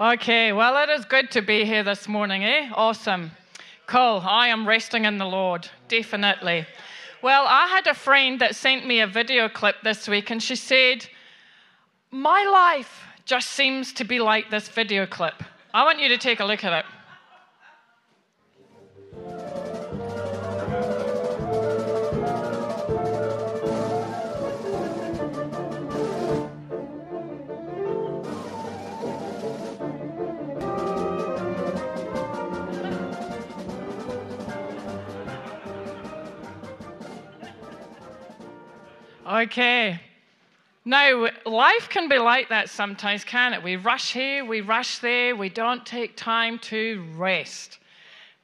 Okay, well, it is good to be here this morning, eh? Awesome. Cool. I am resting in the Lord, definitely. Well, I had a friend that sent me a video clip this week, and she said, My life just seems to be like this video clip. I want you to take a look at it. Okay. Now, life can be like that sometimes, can it? We rush here, we rush there, we don't take time to rest.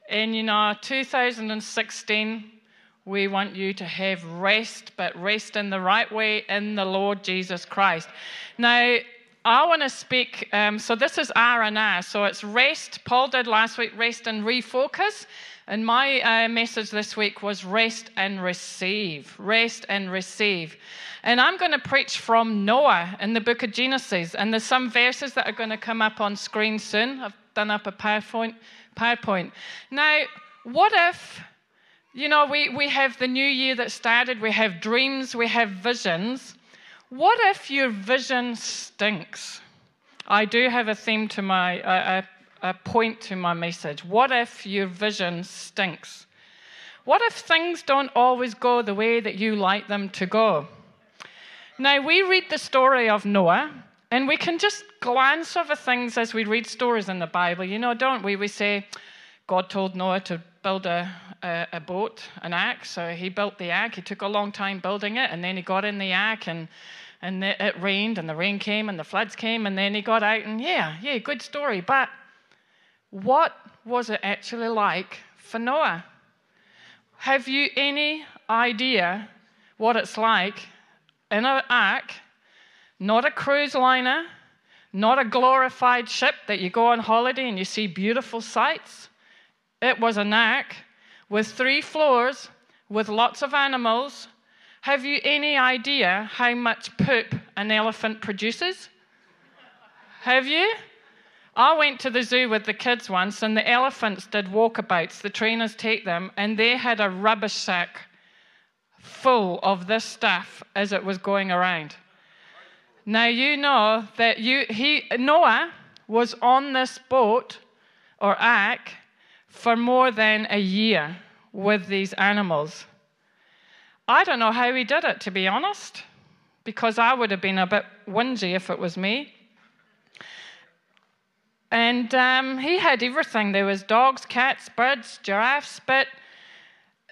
In you know 2016, we want you to have rest, but rest in the right way in the Lord Jesus Christ. Now, I want to speak. Um, so this is R and R. So it's rest. Paul did last week. Rest and refocus. And my uh, message this week was rest and receive. Rest and receive. And I'm going to preach from Noah in the book of Genesis. And there's some verses that are going to come up on screen soon. I've done up a PowerPoint. PowerPoint. Now, what if, you know, we, we have the new year that started, we have dreams, we have visions. What if your vision stinks? I do have a theme to my, uh, a point to my message. What if your vision stinks? What if things don't always go the way that you like them to go? Now, we read the story of Noah, and we can just glance over things as we read stories in the Bible, you know, don't we? We say, God told Noah to build a, a, a boat, an ark, so he built the ark. He took a long time building it, and then he got in the ark, and and it rained, and the rain came, and the floods came, and then he got out, and yeah, yeah, good story. But what was it actually like for Noah? Have you any idea what it's like in an ark, not a cruise liner, not a glorified ship that you go on holiday and you see beautiful sights? It was an ark with three floors, with lots of animals. Have you any idea how much poop an elephant produces? Have you? I went to the zoo with the kids once, and the elephants did walkabouts. The trainers take them, and they had a rubbish sack full of this stuff as it was going around. Now you know that you he Noah was on this boat or ark for more than a year with these animals. I don't know how he did it, to be honest, because I would have been a bit whingy if it was me. And um, he had everything. There was dogs, cats, birds, giraffes, but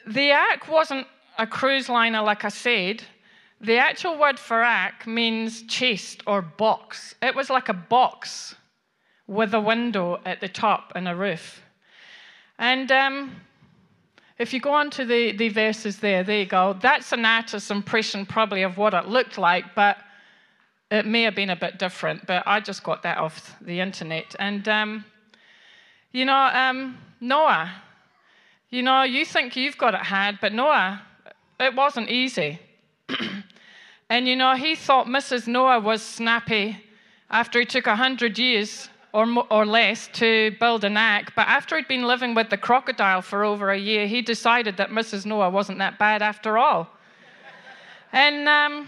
the ark wasn't a cruise liner, like I said. The actual word for ark means chest or box. It was like a box with a window at the top and a roof. And um, if you go on to the, the verses there, there you go. That's an artist's impression, probably, of what it looked like, but it may have been a bit different, but I just got that off the internet. And, um, you know, um, Noah, you know, you think you've got it hard, but Noah, it wasn't easy. and, you know, he thought Mrs. Noah was snappy after he took 100 years or, or less to build an ark. But after he'd been living with the crocodile for over a year, he decided that Mrs. Noah wasn't that bad after all. and, um,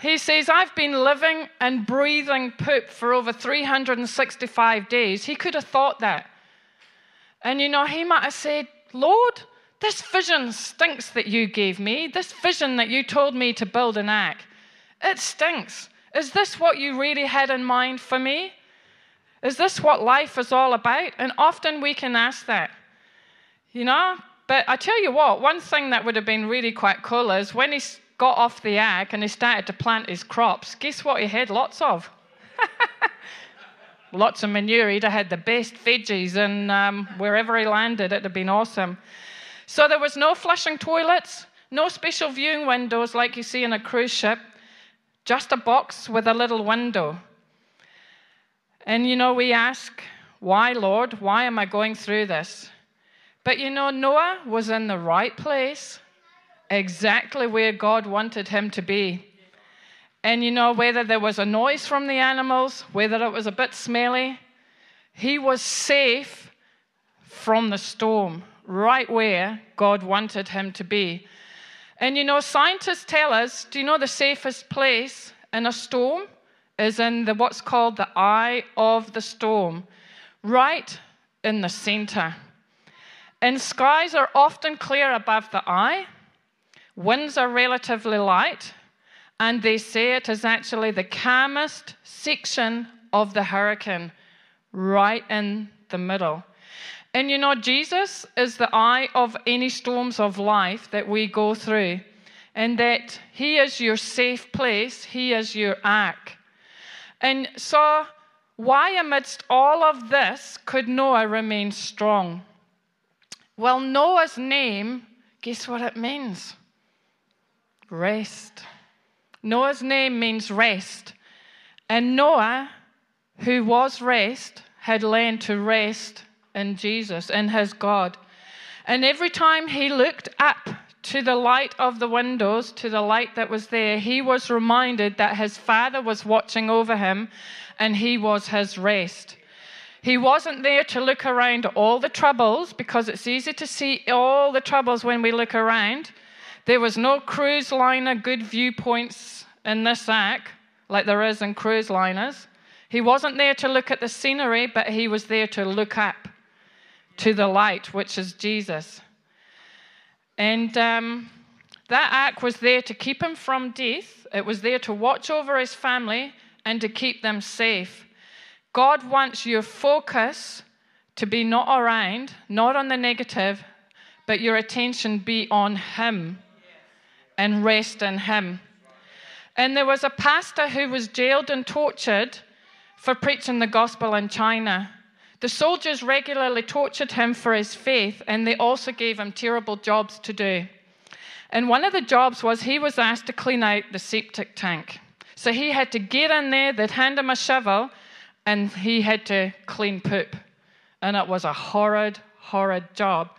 he says, I've been living and breathing poop for over 365 days. He could have thought that. And you know, he might have said, Lord, this vision stinks that you gave me, this vision that you told me to build an ark. It stinks. Is this what you really had in mind for me? Is this what life is all about? And often we can ask that, you know. But I tell you what, one thing that would have been really quite cool is when he got off the ark and he started to plant his crops, guess what he had lots of? lots of manure. He'd have had the best veggies, and um, wherever he landed, it'd have been awesome. So there was no flushing toilets, no special viewing windows like you see in a cruise ship, just a box with a little window. And you know, we ask, why, Lord? Why am I going through this? But you know, Noah was in the right place exactly where God wanted him to be. And you know, whether there was a noise from the animals, whether it was a bit smelly, he was safe from the storm, right where God wanted him to be. And you know, scientists tell us do you know the safest place in a storm is in the, what's called the eye of the storm, right in the center. And skies are often clear above the eye, winds are relatively light, and they say it is actually the calmest section of the hurricane, right in the middle. And you know, Jesus is the eye of any storms of life that we go through, and that He is your safe place, He is your ark. And so, why, amidst all of this, could Noah remain strong? Well, Noah's name, guess what it means? Rest. Noah's name means rest. And Noah, who was rest, had learned to rest in Jesus, in his God. And every time he looked up to the light of the windows, to the light that was there, he was reminded that his father was watching over him and he was his rest. He wasn't there to look around all the troubles because it's easy to see all the troubles when we look around. There was no cruise liner good viewpoints in this ark like there is in cruise liners. He wasn't there to look at the scenery, but he was there to look up to the light, which is Jesus. And um, that ark was there to keep him from death, it was there to watch over his family and to keep them safe. God wants your focus to be not around, not on the negative, but your attention be on Him and rest in Him. And there was a pastor who was jailed and tortured for preaching the gospel in China. The soldiers regularly tortured him for his faith, and they also gave him terrible jobs to do. And one of the jobs was he was asked to clean out the septic tank. So he had to get in there, they'd hand him a shovel, and he had to clean poop. And it was a horrid, horrid job.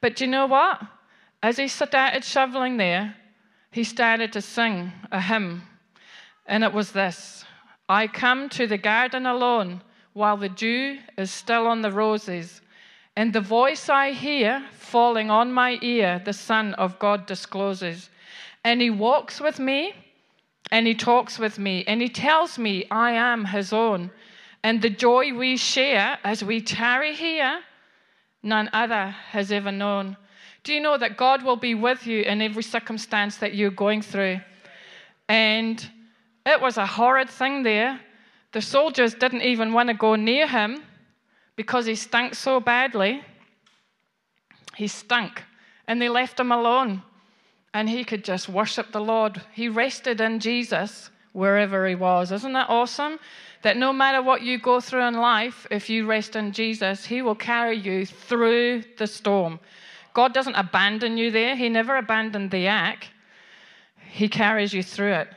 But do you know what? As he started shoveling there, he started to sing a hymn. And it was this I come to the garden alone while the dew is still on the roses. And the voice I hear falling on my ear, the Son of God discloses. And he walks with me, and he talks with me, and he tells me I am his own. And the joy we share as we tarry here, none other has ever known. Do you know that God will be with you in every circumstance that you're going through? And it was a horrid thing there the soldiers didn't even want to go near him because he stank so badly. He stunk, and they left him alone. And he could just worship the Lord. He rested in Jesus wherever he was. Isn't that awesome? That no matter what you go through in life, if you rest in Jesus, he will carry you through the storm. God doesn't abandon you there, he never abandoned the ark, he carries you through it.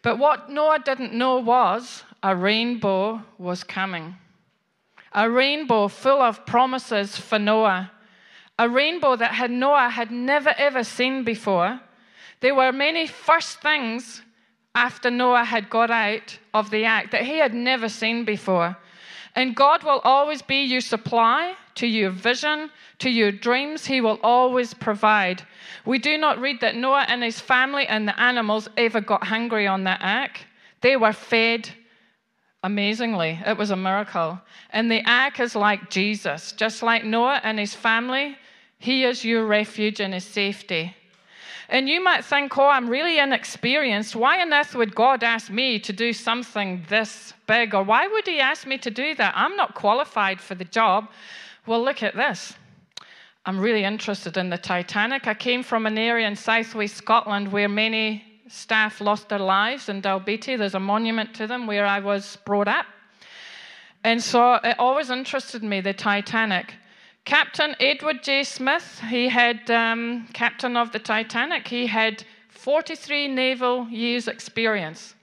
But what Noah didn't know was a rainbow was coming. A rainbow full of promises for Noah. A rainbow that had Noah had never ever seen before. There were many first things after Noah had got out of the ark that he had never seen before. And God will always be your supply to your vision, to your dreams. He will always provide. We do not read that Noah and his family and the animals ever got hungry on that ark. They were fed Amazingly, it was a miracle. And the ark is like Jesus. Just like Noah and his family, he is your refuge and his safety. And you might think, oh, I'm really inexperienced. Why on earth would God ask me to do something this big? Or why would he ask me to do that? I'm not qualified for the job. Well, look at this. I'm really interested in the Titanic. I came from an area in southwest Scotland where many staff lost their lives in Dalbeattie. There's a monument to them where I was brought up. And so it always interested me, the Titanic. Captain Edward J. Smith, he had, um, captain of the Titanic, he had 43 naval years' experience.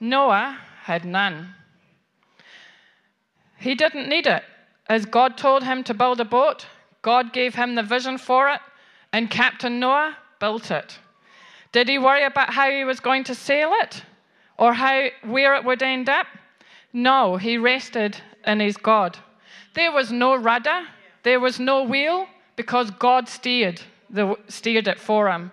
Noah had none. He didn't need it. As God told him to build a boat, God gave him the vision for it, and Captain Noah built it. Did he worry about how he was going to sail it or how where it would end up? No, he rested in his God. There was no rudder, there was no wheel because God steered, the, steered it for him.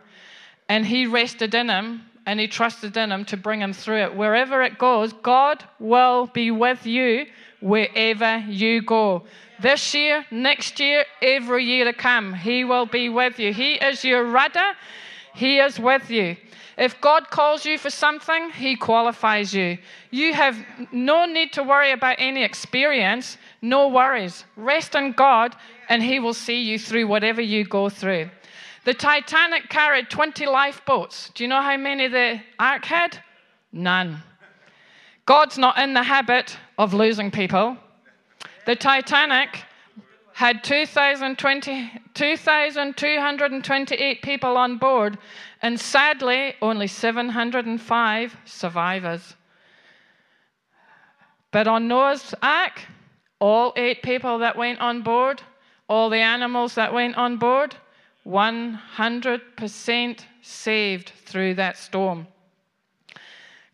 And he rested in him and he trusted in him to bring him through it. Wherever it goes, God will be with you wherever you go. This year, next year, every year to come, he will be with you. He is your rudder, he is with you. If God calls you for something, He qualifies you. You have no need to worry about any experience, no worries. Rest in God, and He will see you through whatever you go through. The Titanic carried 20 lifeboats. Do you know how many the Ark had? None. God's not in the habit of losing people. The Titanic had 2,228 people on board, and sadly, only 705 survivors. But on Noah's Ark, all eight people that went on board, all the animals that went on board, 100% saved through that storm.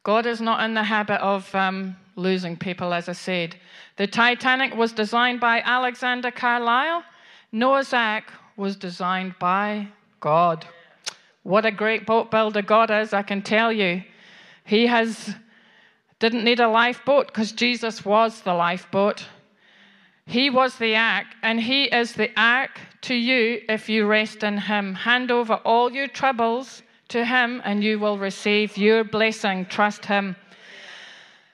God is not in the habit of um, losing people, as I said. The Titanic was designed by Alexander Carlisle. Noah's Ark was designed by God. What a great boat builder God is, I can tell you. He has didn't need a lifeboat because Jesus was the lifeboat. He was the ark, and He is the ark to you if you rest in Him. Hand over all your troubles to Him, and you will receive your blessing. Trust Him.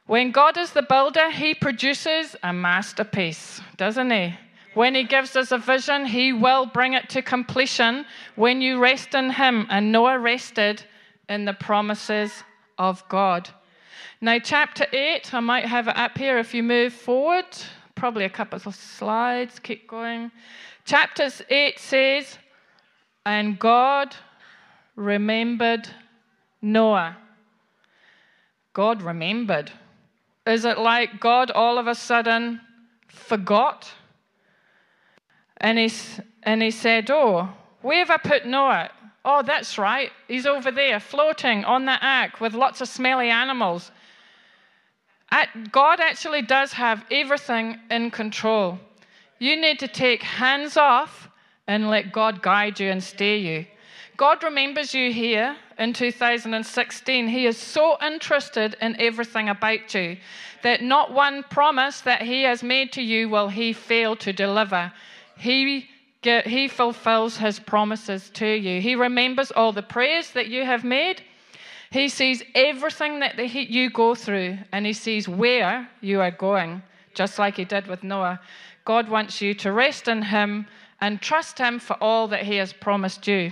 When God is the builder, He produces a masterpiece, doesn't He? When He gives us a vision, He will bring it to completion when you rest in Him. And Noah rested in the promises of God. Now, chapter 8, I might have it up here if you move forward. Probably a couple of slides. Keep going. Chapters 8 says, And God remembered Noah. God remembered. Is it like God all of a sudden forgot? And he, and he said, Oh, where have I put Noah? Oh, that's right. He's over there floating on the ark with lots of smelly animals. God actually does have everything in control. You need to take hands off and let God guide you and steer you. God remembers you here in 2016. He is so interested in everything about you that not one promise that He has made to you will He fail to deliver. He, get, he fulfills His promises to you. He remembers all the prayers that you have made. He sees everything that the, you go through, and He sees where you are going, just like He did with Noah. God wants you to rest in Him and trust Him for all that He has promised you.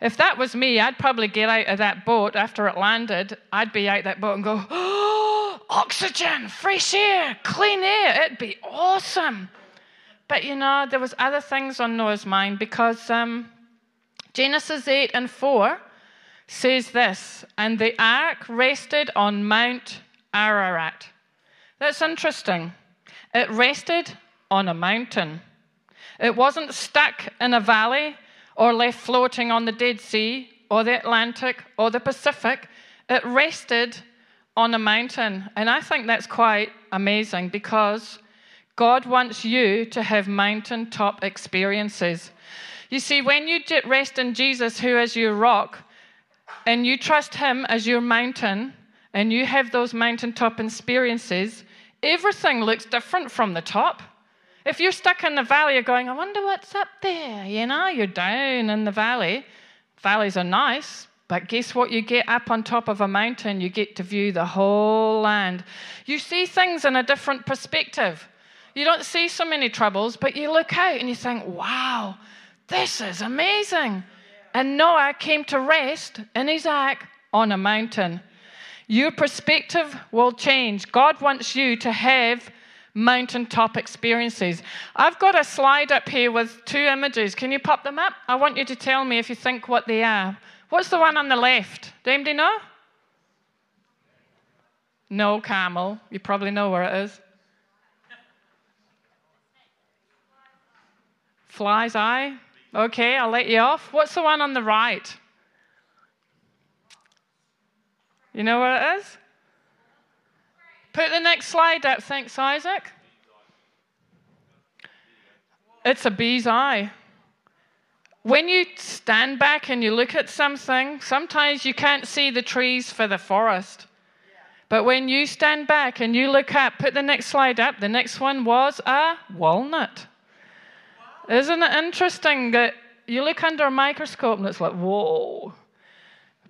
If that was me, I'd probably get out of that boat after it landed. I'd be out that boat and go, oh, oxygen, fresh air, clean air. It'd be awesome. But you know, there was other things on Noah's mind because um, Genesis 8 and 4 says this, and the ark rested on Mount Ararat. That's interesting. It rested on a mountain. It wasn't stuck in a valley or left floating on the Dead Sea or the Atlantic or the Pacific. It rested on a mountain. And I think that's quite amazing because God wants you to have mountaintop experiences. You see, when you rest in Jesus, who is your rock, and you trust Him as your mountain, and you have those mountaintop experiences, everything looks different from the top. If you're stuck in the valley, you're going, I wonder what's up there. You know, you're down in the valley. Valleys are nice, but guess what? You get up on top of a mountain, you get to view the whole land. You see things in a different perspective. You don't see so many troubles, but you look out and you think, wow, this is amazing. And Noah came to rest in his ark on a mountain. Your perspective will change. God wants you to have mountaintop experiences. I've got a slide up here with two images. Can you pop them up? I want you to tell me if you think what they are. What's the one on the left? Do anybody know? No, camel. You probably know where it is. Fly's eye. Okay, I'll let you off. What's the one on the right? You know what it is? Put the next slide up. Thanks, Isaac. It's a bee's eye. When you stand back and you look at something, sometimes you can't see the trees for the forest. But when you stand back and you look up, put the next slide up. The next one was a walnut. Isn't it interesting that you look under a microscope and it's like, whoa.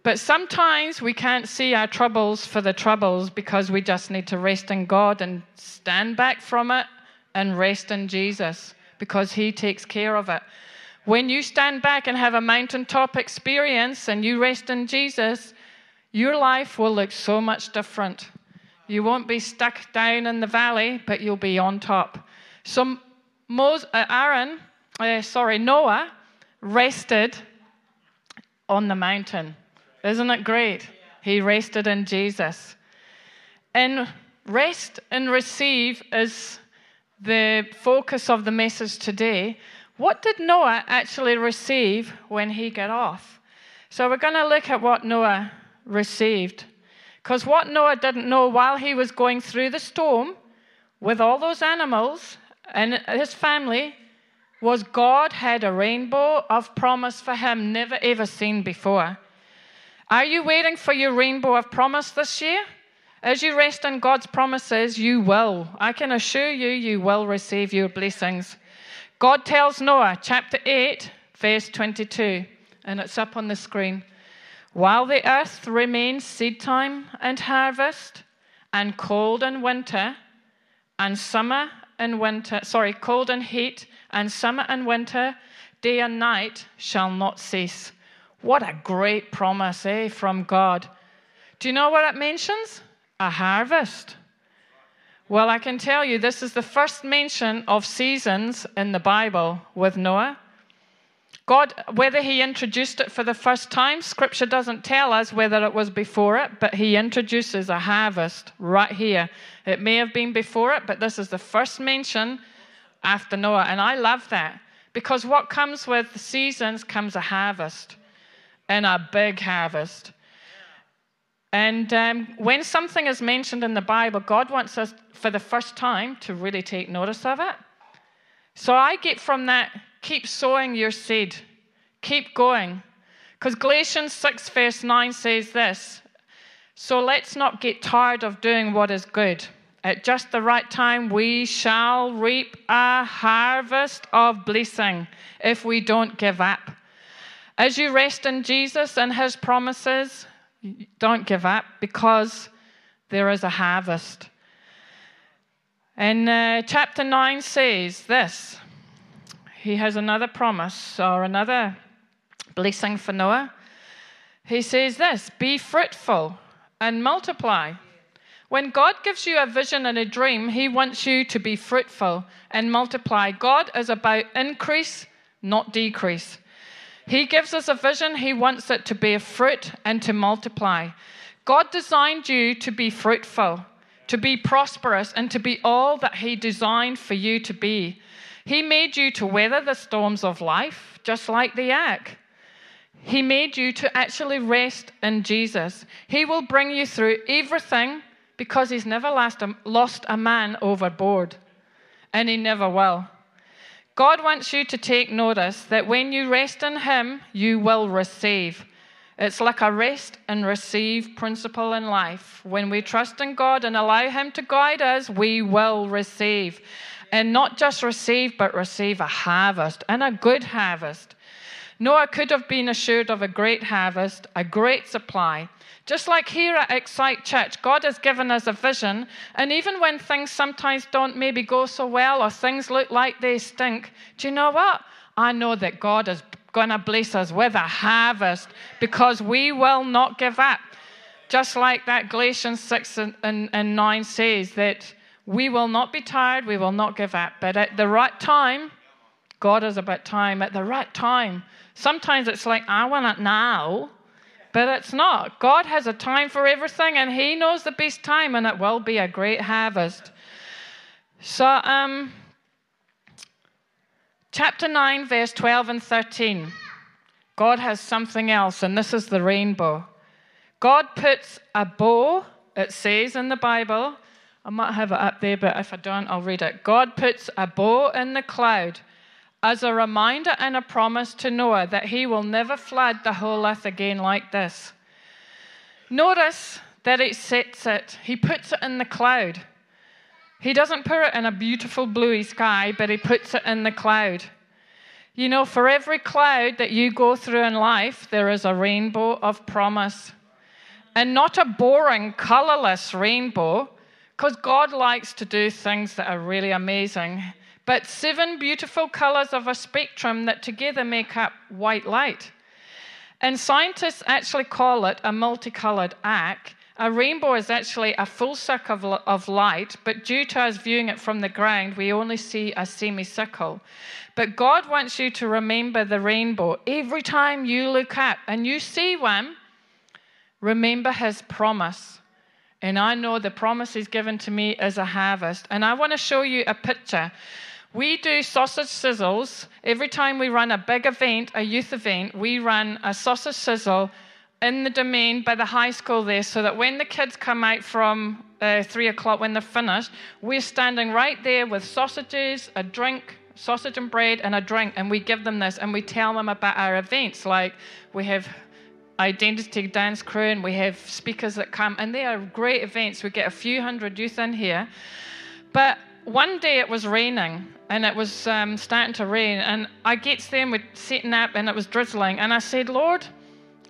But sometimes we can't see our troubles for the troubles because we just need to rest in God and stand back from it and rest in Jesus because He takes care of it. When you stand back and have a mountaintop experience and you rest in Jesus, your life will look so much different. You won't be stuck down in the valley, but you'll be on top. So, Moses, uh, Aaron, uh, sorry, Noah rested on the mountain. Isn't it great? He rested in Jesus. And rest and receive is the focus of the message today. What did Noah actually receive when he got off? So we're going to look at what Noah received. Because what Noah didn't know while he was going through the storm with all those animals and his family was God had a rainbow of promise for him never ever seen before. Are you waiting for your rainbow of promise this year? As you rest in God's promises, you will. I can assure you, you will receive your blessings. God tells Noah, chapter 8, verse 22, and it's up on the screen. While the earth remains seed time and harvest, and cold and winter, and summer and winter, sorry, cold and heat, and summer and winter, day and night shall not cease. What a great promise, eh, from God. Do you know what it mentions? A harvest. Well, I can tell you this is the first mention of seasons in the Bible with Noah. God, whether he introduced it for the first time, scripture doesn't tell us whether it was before it, but he introduces a harvest right here. It may have been before it, but this is the first mention after Noah. And I love that because what comes with the seasons comes a harvest and a big harvest. And um, when something is mentioned in the Bible, God wants us for the first time to really take notice of it. So I get from that keep sowing your seed, keep going. Because Galatians 6, verse 9 says this So let's not get tired of doing what is good. At just the right time, we shall reap a harvest of blessing if we don't give up. As you rest in Jesus and his promises, don't give up because there is a harvest. And uh, chapter 9 says this He has another promise or another blessing for Noah. He says this Be fruitful and multiply. When God gives you a vision and a dream, He wants you to be fruitful and multiply. God is about increase, not decrease. He gives us a vision, He wants it to bear fruit and to multiply. God designed you to be fruitful, to be prosperous, and to be all that He designed for you to be. He made you to weather the storms of life, just like the ark. He made you to actually rest in Jesus. He will bring you through everything because He's never lost a, man overboard, and He never will. God wants you to take notice that when you rest in Him, you will receive. It's like a rest and receive principle in life. When we trust in God and allow Him to guide us, we will receive. And not just receive, but receive a harvest and a good harvest. Noah could have been assured of a great harvest, a great supply. Just like here at Excite Church, God has given us a vision, and even when things sometimes don't maybe go so well or things look like they stink, do you know what? I know that God is going to bless us with a harvest because we will not give up. Just like that Galatians 6 and, and, and 9 says that we will not be tired, we will not give up. But at the right time, God is about time. At the right time, sometimes it's like, I want it now. But it's not. God has a time for everything, and He knows the best time, and it will be a great harvest. So, um, chapter 9, verse 12 and 13. God has something else, and this is the rainbow. God puts a bow, it says in the Bible. I might have it up there, but if I don't, I'll read it. God puts a bow in the cloud as a reminder and a promise to Noah that he will never flood the whole earth again like this. Notice that it sets it, he puts it in the cloud. He doesn't put it in a beautiful bluey sky, but he puts it in the cloud. You know, for every cloud that you go through in life, there is a rainbow of promise. And not a boring, colorless rainbow, because God likes to do things that are really amazing. But seven beautiful colors of a spectrum that together make up white light. And scientists actually call it a multicolored arc a rainbow is actually a full circle of light, but due to us viewing it from the ground, we only see a semicircle. But God wants you to remember the rainbow every time you look up and you see one. Remember his promise. And I know the promise he's given to me is a harvest. And I want to show you a picture. We do sausage sizzles. Every time we run a big event, a youth event, we run a sausage sizzle in the domain by the high school there so that when the kids come out from uh, three o'clock when they're finished, we're standing right there with sausages, a drink, sausage and bread, and a drink, and we give them this and we tell them about our events. Like we have identity dance crew and we have speakers that come, and they are great events. We get a few hundred youth in here. But one day it was raining and it was um, starting to rain, and I gets and we're setting up and it was drizzling, and I said, Lord,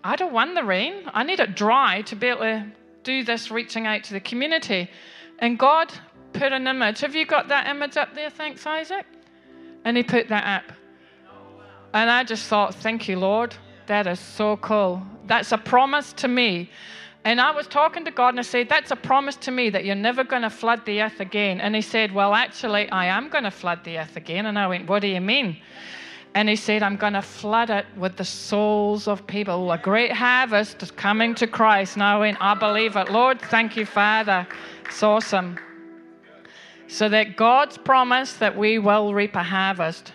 I don't want the rain. I need it dry to be able to do this reaching out to the community. And God put an image. Have you got that image up there? Thanks, Isaac. And He put that up. And I just thought, thank you, Lord. That is so cool. That's a promise to me. And I was talking to God and I said, That's a promise to me that you're never going to flood the earth again. And He said, Well, actually, I am going to flood the earth again. And I went, What do you mean? And he said, I'm going to flood it with the souls of people. A great harvest is coming to Christ. Now, I went, I believe it. Lord, thank you, Father. It's awesome. So that God's promise that we will reap a harvest.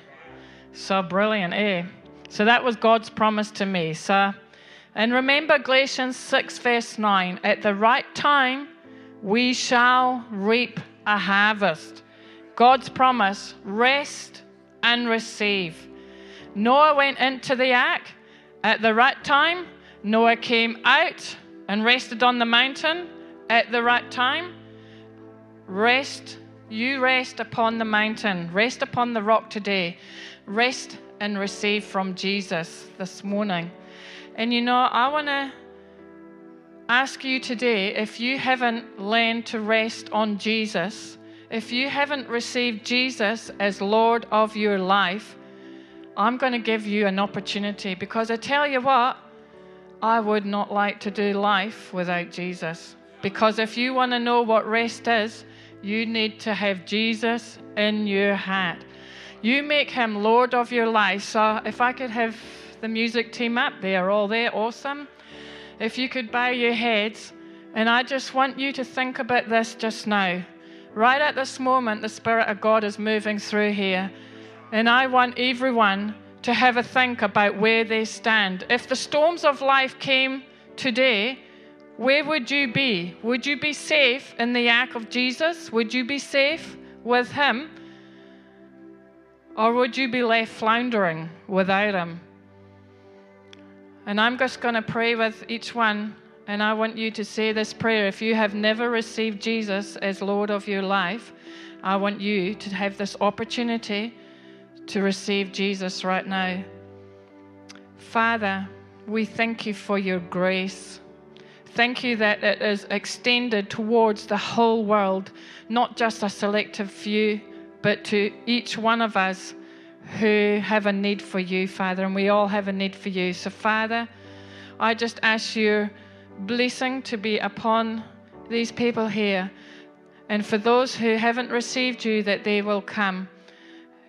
So brilliant, eh? So that was God's promise to me. So, and remember Galatians 6, verse 9 at the right time, we shall reap a harvest. God's promise rest and receive. Noah went into the ark at the right time. Noah came out and rested on the mountain at the right time. Rest, you rest upon the mountain, rest upon the rock today. Rest and receive from Jesus this morning. And you know, I want to ask you today if you haven't learned to rest on Jesus, if you haven't received Jesus as Lord of your life, I'm going to give you an opportunity because I tell you what, I would not like to do life without Jesus. Because if you want to know what rest is, you need to have Jesus in your heart. You make him Lord of your life. So if I could have the music team up, they are all there, awesome. If you could bow your heads, and I just want you to think about this just now. Right at this moment, the Spirit of God is moving through here. And I want everyone to have a think about where they stand. If the storms of life came today, where would you be? Would you be safe in the ark of Jesus? Would you be safe with him? Or would you be left floundering without him? And I'm just going to pray with each one. And I want you to say this prayer. If you have never received Jesus as Lord of your life, I want you to have this opportunity to receive Jesus right now. Father, we thank you for your grace. Thank you that it is extended towards the whole world, not just a selective few, but to each one of us who have a need for you, Father, and we all have a need for you. So, Father, I just ask your blessing to be upon these people here, and for those who haven't received you, that they will come.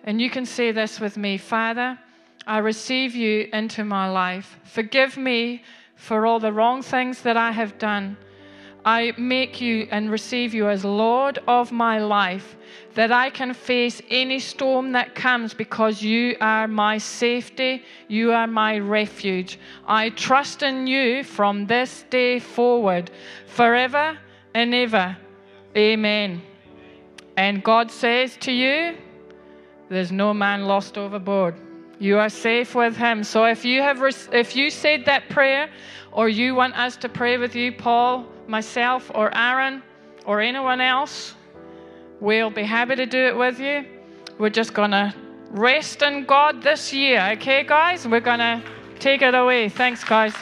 And you can say this with me Father, I receive you into my life. Forgive me for all the wrong things that I have done. I make you and receive you as Lord of my life, that I can face any storm that comes because you are my safety, you are my refuge. I trust in you from this day forward, forever and ever. Amen. And God says to you, there's no man lost overboard. You are safe with him. So if you have if you said that prayer or you want us to pray with you, Paul, myself or Aaron or anyone else, we'll be happy to do it with you. We're just going to rest in God this year, okay guys? We're going to take it away. Thanks guys.